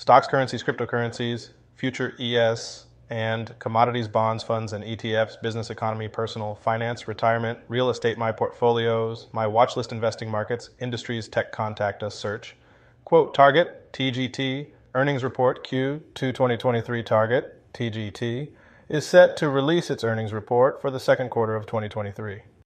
stocks, currencies, cryptocurrencies, future ES, and commodities, bonds, funds, and ETFs, business, economy, personal, finance, retirement, real estate, my portfolios, my watchlist, investing markets, industries, tech, contact us, search. Quote target, TGT, earnings report Q2 2023 target, TGT, is set to release its earnings report for the second quarter of 2023.